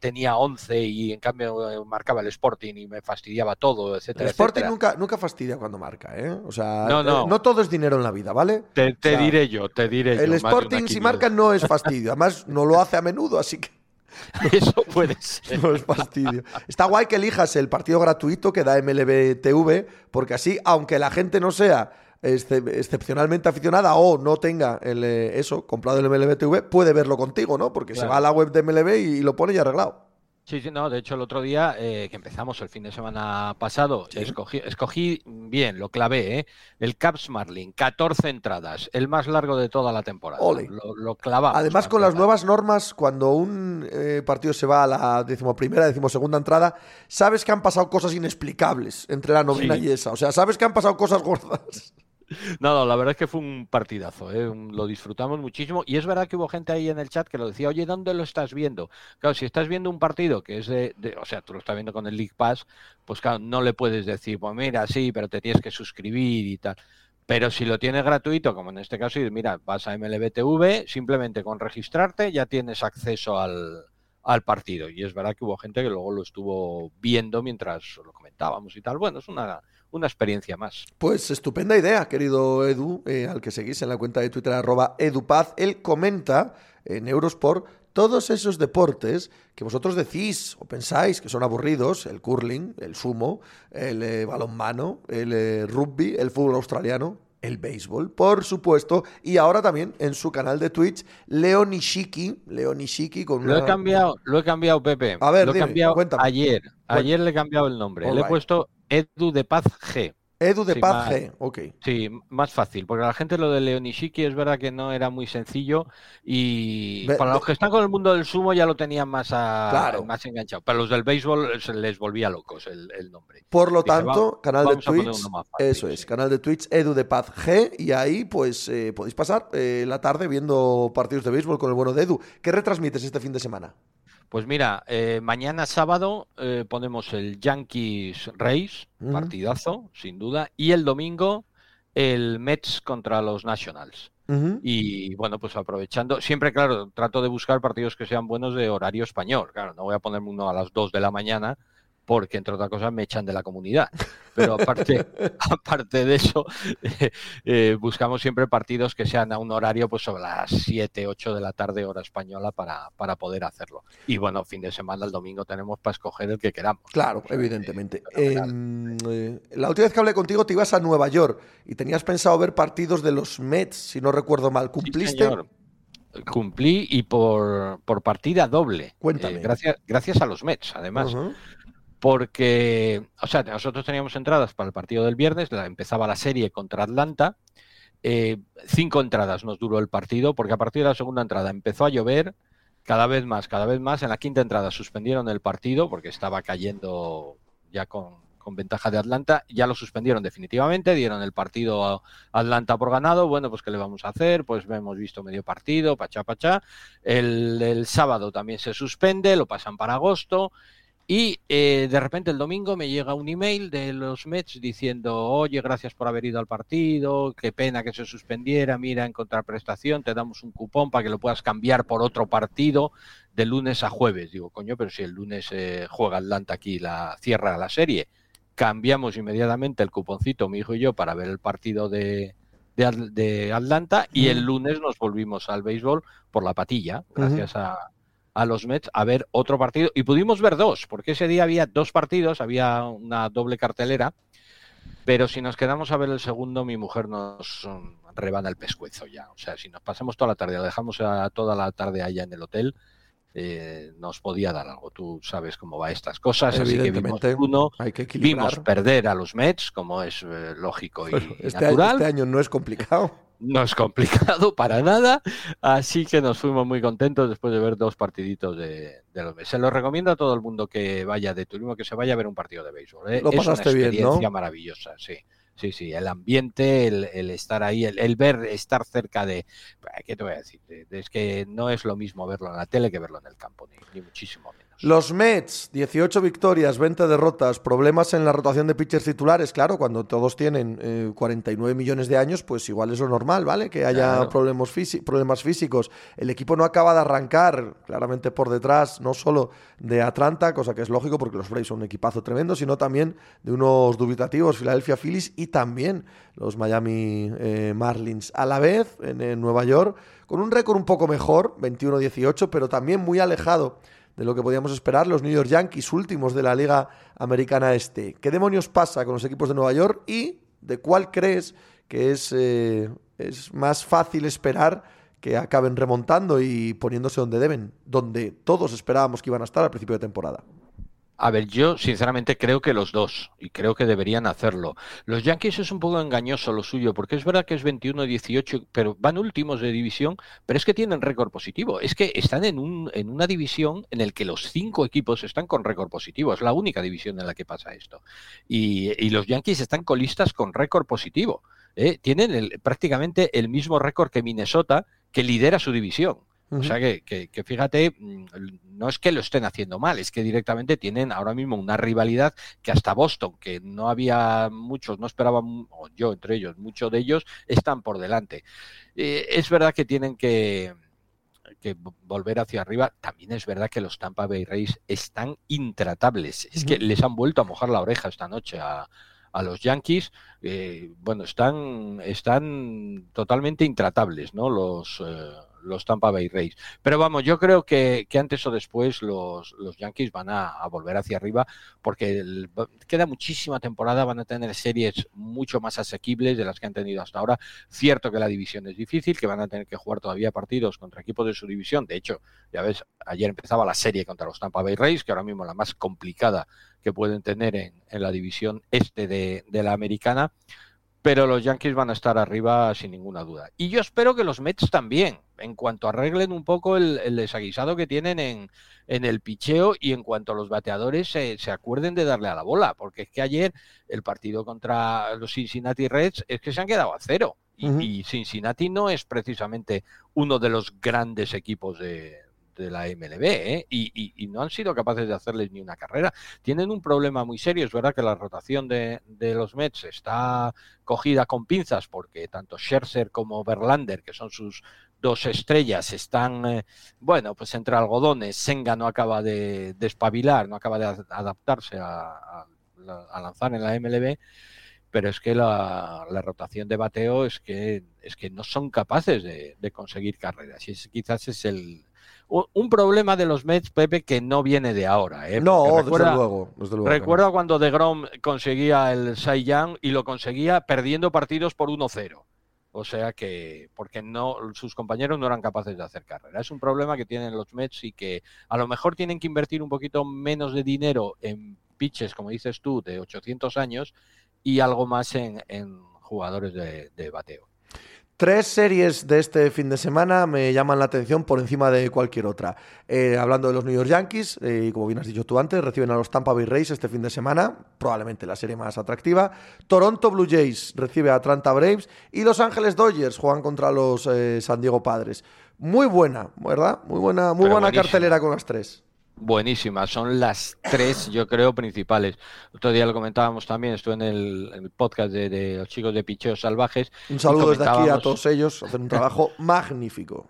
tenía 11 y en cambio eh, marcaba el Sporting y me fastidiaba todo, El etcétera, Sporting etcétera. nunca, nunca fastidia cuando marca, ¿eh? O sea, No, no. eh, no todo es dinero en la vida, ¿vale? Te, te O sea, diré yo, te diré yo. El de una Sporting, si marca, no es fastidio. Además, no lo hace a menudo, así que Eso puede ser. no es fastidio. Está guay que elijas el partido gratuito que da MLB TV, porque así, aunque la gente no sea excepcionalmente aficionada o no tenga el, eh, eso comprado el MLB TV, puede verlo contigo, ¿no? Porque se va a la web de MLB y, lo pone ya arreglado. Sí, sí, no, de hecho el otro día eh, que empezamos el fin de semana pasado, escogí, escogí bien, lo clavé, ¿eh? el Caps Marlin, 14 entradas, el más largo de toda la temporada. Ole. Lo, lo clavamos. Además, con las nuevas normas, cuando un eh, partido se va a la decimoprimera, decimosegunda entrada, sabes que han pasado cosas inexplicables entre la novena Sí. y esa. O sea, sabes que han pasado cosas gordas. No, no, la verdad es que fue un partidazo, ¿eh? Lo disfrutamos muchísimo y es verdad que hubo gente ahí en el chat que lo decía, oye, ¿dónde lo estás viendo? Claro, si estás viendo un partido que es de, o sea, tú lo estás viendo con el League Pass, pues claro, no le puedes decir, pues mira, sí, pero te tienes que suscribir y tal. Pero si lo tienes gratuito, como en este caso, mira, vas a MLBTV, simplemente con registrarte ya tienes acceso al, al partido. Y es verdad que hubo gente que luego lo estuvo viendo mientras lo comentábamos y tal. Bueno, es una, una experiencia más. Pues estupenda idea, querido Edu, eh, al que seguís en la cuenta de Twitter, arroba edupaz. Él comenta en Eurosport todos esos deportes que vosotros decís o pensáis que son aburridos, el curling, el sumo, el eh, balonmano, el eh, rugby, el fútbol australiano, el béisbol, por supuesto, y ahora también en su canal de Twitch, Leo Nishiki, Leo Nishiki con Lo he una- cambiado, lo he cambiado, Pepe. A ver, lo he dime, cambiado cuéntame. ayer. Ayer le he cambiado el nombre. Le he puesto Edu de Paz G. Edu de Sí, Paz más- G, ok. Sí, más fácil, porque la gente lo de Leonishiki es verdad que no era muy sencillo y para los que están con el mundo del sumo ya lo tenían más, a- Claro. más enganchado. Para los del béisbol se les volvía locos el, el nombre. Por lo tanto, va- canal de Twitch, fácil, eso es, sí. canal de Twitch Edu de Paz G y ahí pues eh, podéis pasar eh, la tarde viendo partidos de béisbol con el bueno de Edu. ¿Qué retransmites este fin de semana? Pues mira, eh, mañana sábado eh, ponemos el Yankees Ujú. partidazo, sin duda, y el domingo el Mets contra los Nationals. Y bueno, pues aprovechando, siempre, claro, trato de buscar partidos que sean buenos de horario español. Claro, no voy a ponerme uno a las 2 de la mañana porque, entre otras cosas, me echan de la comunidad. Pero aparte, aparte de eso, eh, eh, buscamos siempre partidos que sean a un horario pues sobre las 7, 8 de la tarde, hora española, para, para poder hacerlo. Y bueno, fin de semana, el domingo, tenemos para escoger el que queramos. Claro, O sea, evidentemente. eh. Em, eh, la última vez que hablé contigo te ibas a Nueva York y tenías pensado ver partidos de los Mets, si no recuerdo mal. Sí, ¿Cumpliste? señor. Cumplí y por, por partida doble. Cuéntame. Eh, gracias, gracias a los Mets, además. Porque, o sea, nosotros teníamos entradas para el partido del viernes, empezaba la serie contra Atlanta, eh, cinco entradas nos duró el partido, porque a partir de la segunda entrada empezó a llover, cada vez más, cada vez más, en la quinta entrada suspendieron el partido, porque estaba cayendo ya con, ventaja de Atlanta, ya lo suspendieron definitivamente, dieron el partido a Atlanta por ganado, bueno, pues ¿qué le vamos a hacer? Pues hemos visto medio partido, pachá, pachá, el sábado también se suspende, lo pasan para agosto, y eh, de repente el domingo me llega un email de los Mets diciendo, oye, gracias por haber ido al partido, qué pena que se suspendiera, mira, en contraprestación te damos un cupón para que lo puedas cambiar por otro partido de lunes a jueves. Digo, coño, pero si el lunes eh, juega Atlanta aquí, la cierra la serie. Cambiamos inmediatamente el cuponcito, mi hijo y yo, para ver el partido de, de, de Atlanta y el lunes nos volvimos al béisbol por la patilla, gracias a, a los Mets a ver otro partido y pudimos ver dos, porque ese día había dos partidos, había una doble cartelera, pero si nos quedamos a ver el segundo, mi mujer nos rebana el pescuezo ya. O sea, si nos pasamos toda la tarde, la dejamos a toda la tarde allá en el hotel, eh, nos podía dar algo. Tú sabes cómo va estas cosas, así que vimos Evidentemente, uno, hay que vimos perder a los Mets, como es eh, lógico y, y este, año, natural. este año no es complicado. No es complicado para nada, así que nos fuimos muy contentos después de ver dos partiditos de, de los meses. Se lo recomiendo a todo el mundo que vaya de turismo, que se vaya a ver un partido de béisbol. ¿eh? Lo es una pasaste bien, ¿no? experiencia maravillosa, sí. Sí, sí, el ambiente, el, el estar ahí, el, el ver, estar cerca de... ¿Qué te voy a decir? De- de- es que no es lo mismo verlo en la tele que verlo en el campo, ni, ni muchísimo menos. Los Mets, 18 victorias, 20 derrotas, problemas en la rotación de pitchers titulares. Claro, cuando todos tienen eh, 49 millones de años, pues igual es lo normal, ¿vale? Que haya Claro. problemas, físi- problemas físicos. El equipo no acaba de arrancar, claramente por detrás, no solo de Atlanta, cosa que es lógico porque los Braves son un equipazo tremendo, sino también de unos dubitativos Philadelphia Phillies y también los Miami eh, Marlins. A la vez, en, en Nueva York, con un récord un poco mejor, 21-18, pero también muy alejado de lo que podíamos esperar, los New York Yankees últimos de la Liga Americana Este. ¿Qué demonios pasa con los equipos de Nueva York y de cuál crees que es, eh, más fácil esperar que acaben remontando y poniéndose donde deben, donde todos esperábamos que iban a estar al principio de temporada. A ver, yo sinceramente creo que los dos, y creo que deberían hacerlo. Los Yankees es un poco engañoso lo suyo, porque es verdad que es 21-18, pero van últimos de división, pero es que tienen récord positivo. Es que están en, un, en una división en la que los cinco equipos están con récord positivo. Es la única división en la que pasa esto. Y, y los Yankees están colistas con récord positivo. ¿eh? Tienen el- prácticamente el mismo récord que Minnesota, que lidera su división. O sea que, que- que fíjate, mm, no es que lo estén haciendo mal, es que directamente tienen ahora mismo una rivalidad que hasta Boston, que no había muchos, no esperaban, o yo entre ellos, muchos de ellos, están por delante. Eh, es verdad que tienen que, que vo- volver hacia arriba. También es verdad que los Tampa Bay Rays están intratables. Es que les han vuelto a mojar la oreja esta noche a, a los Yankees. Eh, bueno, están, están totalmente intratables, ¿no? Los, eh, los Tampa Bay Rays. Pero vamos, yo creo que, antes o después los, los Yankees van a, volver hacia arriba porque queda muchísima temporada, van a tener series mucho más asequibles de las que han tenido hasta ahora. Cierto que la división es difícil, que van a tener que jugar todavía partidos contra equipos de su división. De hecho, ya ves, ayer empezaba la serie contra los Tampa Bay Rays, que ahora mismo es la más complicada que pueden tener en, la división este de la americana. Pero los Yankees van a estar arriba sin ninguna duda. Y yo espero que los Mets también, en cuanto arreglen un poco el, el desaguisado que tienen en, en el picheo y en cuanto a los bateadores se, se acuerden de darle a la bola, porque es que ayer el partido contra los Cincinnati Reds es que se han quedado a cero. Y Cincinnati no es precisamente uno de los grandes equipos de, de la MLB, ¿eh? y, no han sido capaces de hacerles ni una carrera. Tienen un problema muy serio, es verdad que la rotación de, los Mets está cogida con pinzas porque tanto Scherzer como Verlander, que son sus dos estrellas, están, eh, bueno, pues entre algodones. Senga no acaba de, de espabilar, no acaba de ad- adaptarse a, a la- a lanzar en la MLB, pero es que la, la rotación de bateo es que, es que no son capaces de, de conseguir carreras. Y ese quizás es el un, problema de los Mets, Pepe, que no viene de ahora. ¿eh? No, desde recuerda- luego. desde luego. Recuerda cuando DeGrom conseguía el Cy Young y lo conseguía perdiendo partidos por 1-0. O sea que, porque no, sus compañeros no eran capaces de hacer carrera. Es un problema que tienen los Mets y que a lo mejor tienen que invertir un poquito menos de dinero en pitches, como dices tú, de 800 años y algo más en, en jugadores de, de bateo. Tres series de este fin de semana me llaman la atención por encima de cualquier otra. Eh, hablando de los New York Yankees, eh, y como bien has dicho tú antes, reciben a los Tampa Bay Rays este fin de semana, probablemente la serie más atractiva. Toronto Blue Jays recibe a Atlanta Braves y Los Ángeles Dodgers juegan contra los eh, San Diego Padres. Muy buena, ¿verdad? Muy buena, muy Pero buena cartelera con las tres. Buenísimas, son las tres, yo creo, principales. Otro día lo comentábamos también, estuve en el, en el podcast de, de los chicos de Picheos Salvajes. Un saludo desde aquí a todos ellos, hacen un trabajo magnífico.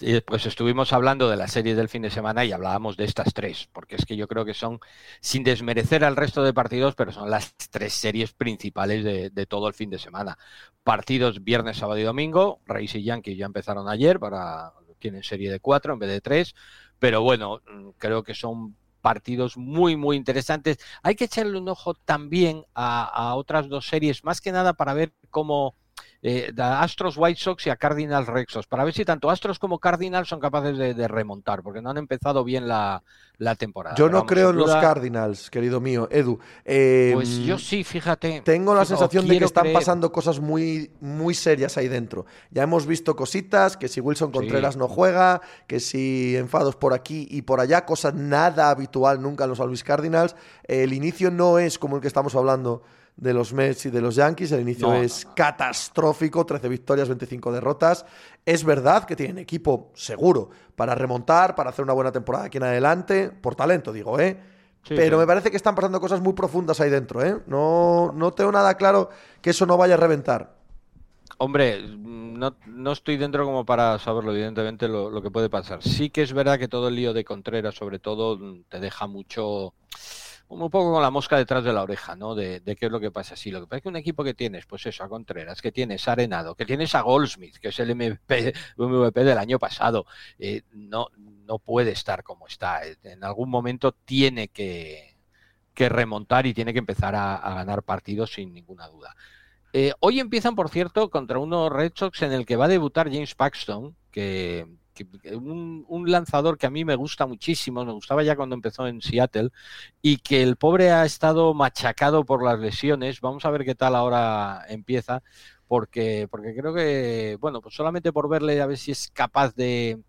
Y pues estuvimos hablando de la serie del fin de semana y hablábamos de estas tres, porque es que yo creo que son, sin desmerecer al resto de partidos, pero son las tres series principales de, de todo el fin de semana. Partidos viernes, sábado y domingo, Rays y Yankees ya empezaron ayer, para tienen serie de cuatro en vez de tres, pero bueno, mm, creo que son partidos muy, muy interesantes. Hay que echarle un ojo también a, a otras dos series, más que nada para ver cómo eh, a Astros White Sox y a Cardinals Rexos, para ver si tanto Astros como Cardinals son capaces de, de remontar, porque no han empezado bien la, la temporada. Yo Pero no vamos, creo en los Cardinals, querido mío, Edu. Eh, Pues yo sí, fíjate. Tengo la sensación de que están creer. pasando cosas muy, muy serias ahí dentro. Ya hemos visto cositas, que si Wilson Sí. Contreras no juega, que si enfados por aquí y por allá, cosa nada habitual nunca en los San Luis Cardinals. El inicio no es como el que estamos hablando de los Mets y de los Yankees, el inicio No, es catastrófico, 13 victorias, 25 derrotas. Es verdad que tienen equipo seguro para remontar, para hacer una buena temporada aquí en adelante, por talento digo, ¿eh? Sí, Pero sí. me parece que están pasando cosas muy profundas ahí dentro, ¿eh? No, no tengo nada claro que eso no vaya a reventar. Hombre, no, no estoy dentro como para saberlo, evidentemente, lo, lo que puede pasar. Sí que es verdad que todo el lío de Contreras, sobre todo, mm, te deja mucho, un poco con la mosca detrás de la oreja, ¿no? De, qué es lo que pasa. Sí, lo que pasa es que un equipo que tienes, pues eso, a Contreras, que tienes a Arenado, que tienes a Goldsmith, que es el MVP, del año pasado, eh, no, no puede estar como está. Eh, En algún momento tiene que, que remontar y tiene que empezar a, a ganar partidos sin ninguna duda. Eh, hoy empiezan, por cierto, contra unos Red Sox en el que va a debutar James Paxton, que, que- un, un lanzador que a mí me gusta muchísimo, me gustaba ya cuando empezó en Seattle, y que el pobre ha estado machacado por las lesiones. Vamos a ver qué tal ahora empieza, porque, porque creo que, bueno, pues solamente por verle a ver si es capaz de,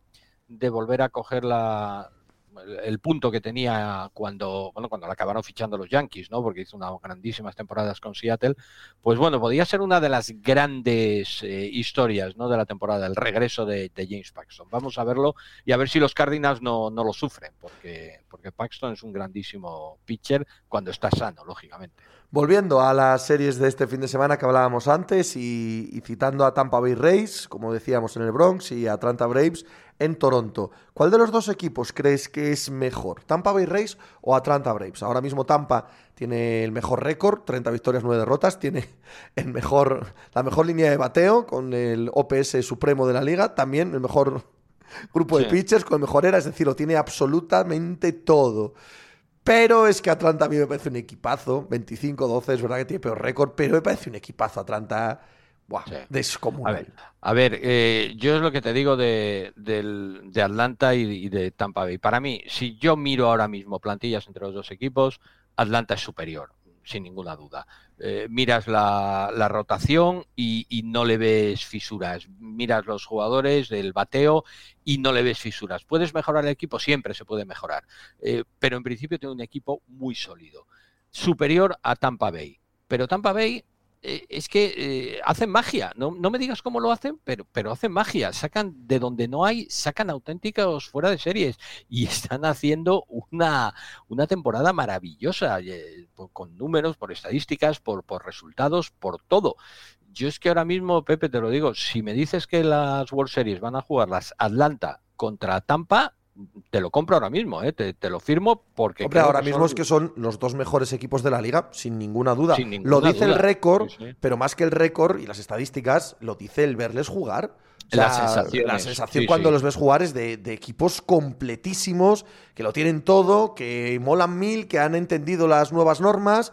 de volver a coger la, el, punto que tenía cuando, bueno, cuando la acabaron fichando los Yankees, ¿no? Porque hizo unas grandísimas temporadas con Seattle. Pues bueno, podía ser una de las grandes eh, historias, ¿no? De la temporada, el regreso de, de James Paxton. Vamos a verlo y a ver si los Cardinals no, no lo sufren, porque, porque Paxton es un grandísimo pitcher cuando está sano, lógicamente. Volviendo a las series de este fin de semana que hablábamos antes y, y citando a Tampa Bay Rays, como decíamos en el Bronx, y a Atlanta Braves en Toronto. ¿Cuál de los dos equipos crees que es mejor? ¿Tampa Bay Rays o Atlanta Braves? Ahora mismo Tampa tiene el mejor récord, 30 victorias, 9 derrotas, tiene el mejor, la mejor línea de bateo con el OPS supremo de la liga, también el mejor grupo de Sí. pitchers con el mejor era, es decir, lo tiene absolutamente todo. Pero es que Atlanta a mí me parece un equipazo. 25-12, es verdad que tiene peor récord, pero me parece un equipazo Atlanta. Buah, Sí. descomunal. A ver, a ver eh, yo es lo que te digo de, de Atlanta y, y de Tampa Bay. Para mí, si yo miro ahora mismo plantillas entre los dos equipos, Atlanta es superior, sin ninguna duda. Eh, miras la, la rotación y, y no le ves fisuras. Miras los jugadores del bateo y no le ves fisuras. ¿Puedes mejorar el equipo? Siempre se puede mejorar. Eh, pero en principio tiene un equipo muy sólido. Superior a Tampa Bay. Pero Tampa Bay es que eh, hacen magia. No, no me digas cómo lo hacen, pero, pero hacen magia. Sacan de donde no hay, sacan auténticos fuera de series y están haciendo una, una temporada maravillosa, eh, con números, por estadísticas, por, por resultados, por todo. Yo es que ahora mismo, Pepe, te lo digo, si me dices que las World Series van a jugar las Atlanta contra Tampa, te lo compro ahora mismo, ¿eh? te, te lo firmo porque... Hombre, ahora mismo son- es que son los dos mejores equipos de la liga, sin ninguna duda. Sin ninguna lo dice el récord, Sí, sí. pero más que el récord y las estadísticas, lo dice el verles jugar. O sea, La sensación sí, cuando los ves jugar es de, de equipos completísimos, que lo tienen todo, que molan mil, que han entendido las nuevas normas.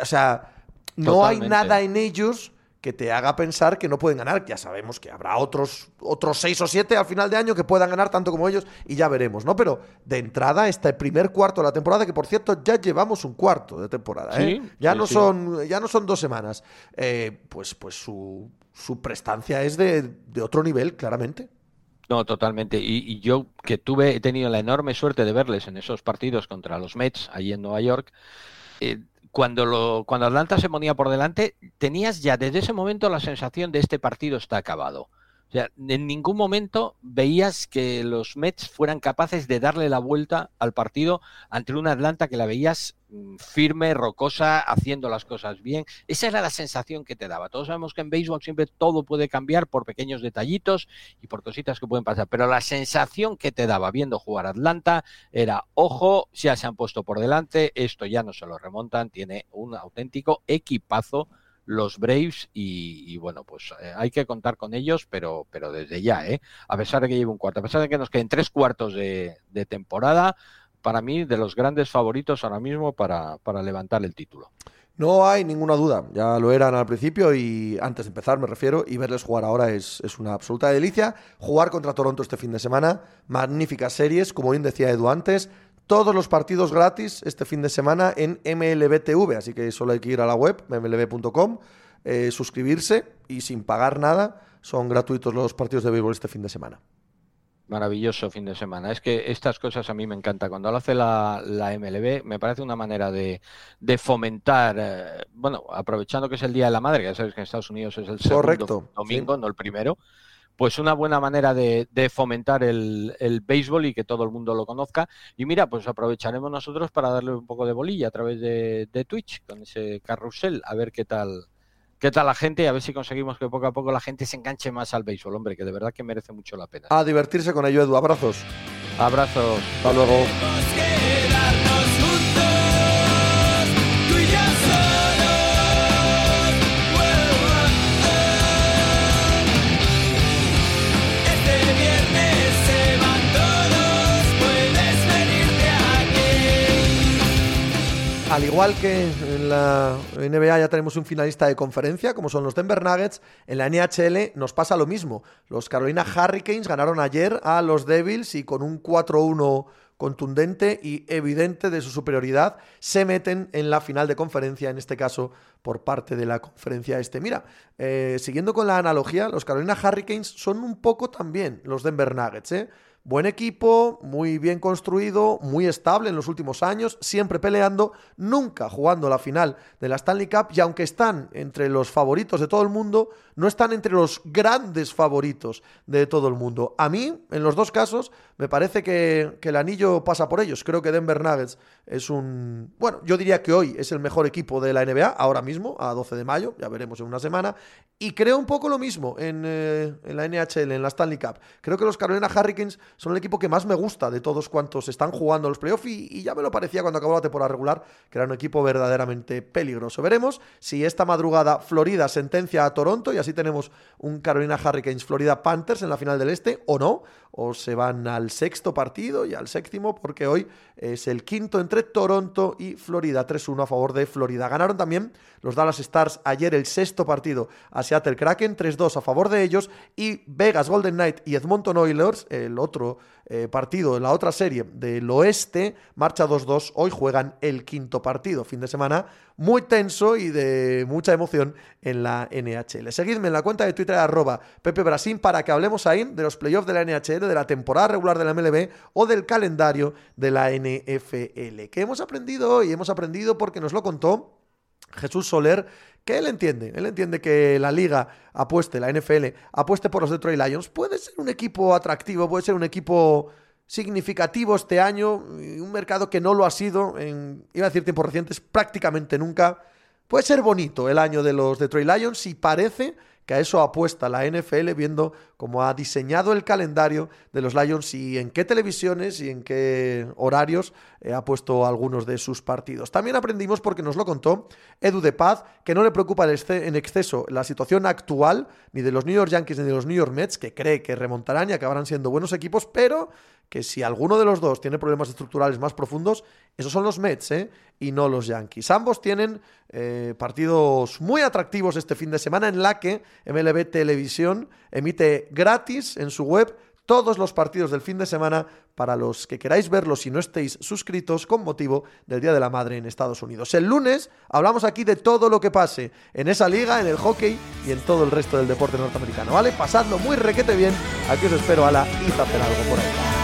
O sea, no hay nada en ellos que te haga pensar que no pueden ganar. Ya sabemos que habrá otros, otros seis o siete al final de año que puedan ganar tanto como ellos y ya veremos, ¿no? Pero de entrada, este primer cuarto de la temporada, que por cierto ya llevamos un cuarto de temporada, ¿eh? Sí, ya, sí, no sí. Son, ya no son dos semanas. Eh, pues, pues su, su prestancia es de, de otro nivel, claramente. No, totalmente. Y, y yo que tuve, he tenido la enorme suerte de verles en esos partidos contra los Mets, allí en Nueva York, eh, cuando, lo, cuando Atlanta se ponía por delante, tenías ya desde ese momento la sensación de este partido está acabado. O sea, en ningún momento veías que los Mets fueran capaces de darle la vuelta al partido ante una Atlanta que la veías mm, firme, rocosa, haciendo las cosas bien. Esa era la sensación que te daba. Todos sabemos que en béisbol siempre todo puede cambiar por pequeños detallitos y por cositas que pueden pasar, pero la sensación que te daba viendo jugar Atlanta era, ojo, ya se han puesto por delante, esto ya no se lo remontan, tiene un auténtico equipazo los Braves y, bueno, pues eh, hay que contar con ellos, pero, pero desde ya, ¿eh? a pesar de que lleve un cuarto, a pesar de que nos queden tres cuartos de, de temporada, para mí de los grandes favoritos ahora mismo para, para levantar el título. No hay ninguna duda, ya lo eran al principio y antes de empezar me refiero, y verles jugar ahora es, es una absoluta delicia. Jugar contra Toronto este fin de semana, magníficas series, como bien decía Edu antes, todos los partidos gratis este fin de semana en MLBTV, así que solo hay que ir a la web, mlb.com, eh, suscribirse y sin pagar nada, son gratuitos los partidos de béisbol este fin de semana. Maravilloso fin de semana. Es que estas cosas a mí me encanta. Cuando lo hace la, la MLB, me parece una manera de, de fomentar, eh, bueno, aprovechando que es el Día de la Madre, ya sabes que en Estados Unidos es el segundo Correcto, domingo, no el primero, pues una buena manera de, de fomentar el, el béisbol y que todo el mundo lo conozca. Y mira, pues aprovecharemos nosotros para darle un poco de bolilla a través de, de Twitch con ese carrusel, a ver qué tal. ¿Qué tal la gente? A ver si conseguimos que poco a poco la gente se enganche más al béisbol, hombre, que de verdad que merece mucho la pena. A divertirse con ello, Edu. Abrazos. Abrazos. Hasta luego. Al igual que en la NBA ya tenemos un finalista de conferencia, como son los Denver Nuggets, en la NHL nos pasa lo mismo. Los Carolina Hurricanes ganaron ayer a los Devils y con un 4-1 contundente y evidente de su superioridad, se meten en la final de conferencia, en este caso por parte de la conferencia este. Mira, eh, siguiendo con la analogía, los Carolina Hurricanes son un poco también los Denver Nuggets, ¿eh? Buen equipo, muy bien construido, muy estable en los últimos años, siempre peleando, nunca jugando la final de la Stanley Cup y aunque están entre los favoritos de todo el mundo, no están entre los grandes favoritos de todo el mundo. A mí, en los dos casos, me parece que, el anillo pasa por ellos. Creo que Denver Nuggets es un... Bueno, yo diría que hoy es el mejor equipo de la NBA, ahora mismo, a 12 de mayo, ya veremos en una semana. Y creo un poco lo mismo en, eh, en la NHL, en la Stanley Cup. Creo que los Carolina Hurricanes son el equipo que más me gusta de todos cuantos están jugando los playoffs y, y ya me lo parecía cuando acabó la temporada regular, que era un equipo verdaderamente peligroso. Veremos si esta madrugada Florida sentencia a Toronto y así tenemos un Carolina Hurricanes Florida Panthers en la final del Este o no, o se van al sexto partido y al séptimo porque hoy es el quinto entre Toronto y Florida, 3-1 a favor de Florida. Ganaron también los Dallas Stars ayer el sexto partido a Seattle Kraken, 3-2 a favor de ellos y Vegas Golden Knight y Edmonton Oilers, el otro eh, partido la otra serie del oeste, marcha 2-2, hoy juegan el quinto partido, fin de semana muy tenso y de mucha emoción en la NHL. Seguidme en la cuenta de Twitter arroba Pepe Brasín para que hablemos ahí de los playoffs de la NHL, de la temporada regular de la MLB o del calendario de la NFL. ¿Qué hemos aprendido hoy? Hemos aprendido porque nos lo contó Jesús Soler, que él entiende, él entiende que la liga apueste, la NFL apueste por los Detroit Lions, puede ser un equipo atractivo, puede ser un equipo significativo este año, un mercado que no lo ha sido en, iba a decir tiempos recientes, prácticamente nunca. Puede ser bonito el año de los Detroit Lions y parece que a eso apuesta la NFL viendo cómo ha diseñado el calendario de los Lions y en qué televisiones y en qué horarios eh, ha puesto algunos de sus partidos. También aprendimos, porque nos lo contó Edu de Paz, que no le preocupa en exceso la situación actual ni de los New York Yankees ni de los New York Mets, que cree que remontarán y acabarán siendo buenos equipos, pero que si alguno de los dos tiene problemas estructurales más profundos, esos son los Mets ¿eh? y no los Yankees. Ambos tienen eh, partidos muy atractivos este fin de semana en la que MLB Televisión emite gratis en su web todos los partidos del fin de semana para los que queráis verlos si no estéis suscritos con motivo del Día de la Madre en Estados Unidos. El lunes hablamos aquí de todo lo que pase en esa liga, en el hockey y en todo el resto del deporte norteamericano, ¿vale? Pasadlo muy requete bien, aquí os espero a la y hacer algo por ahí.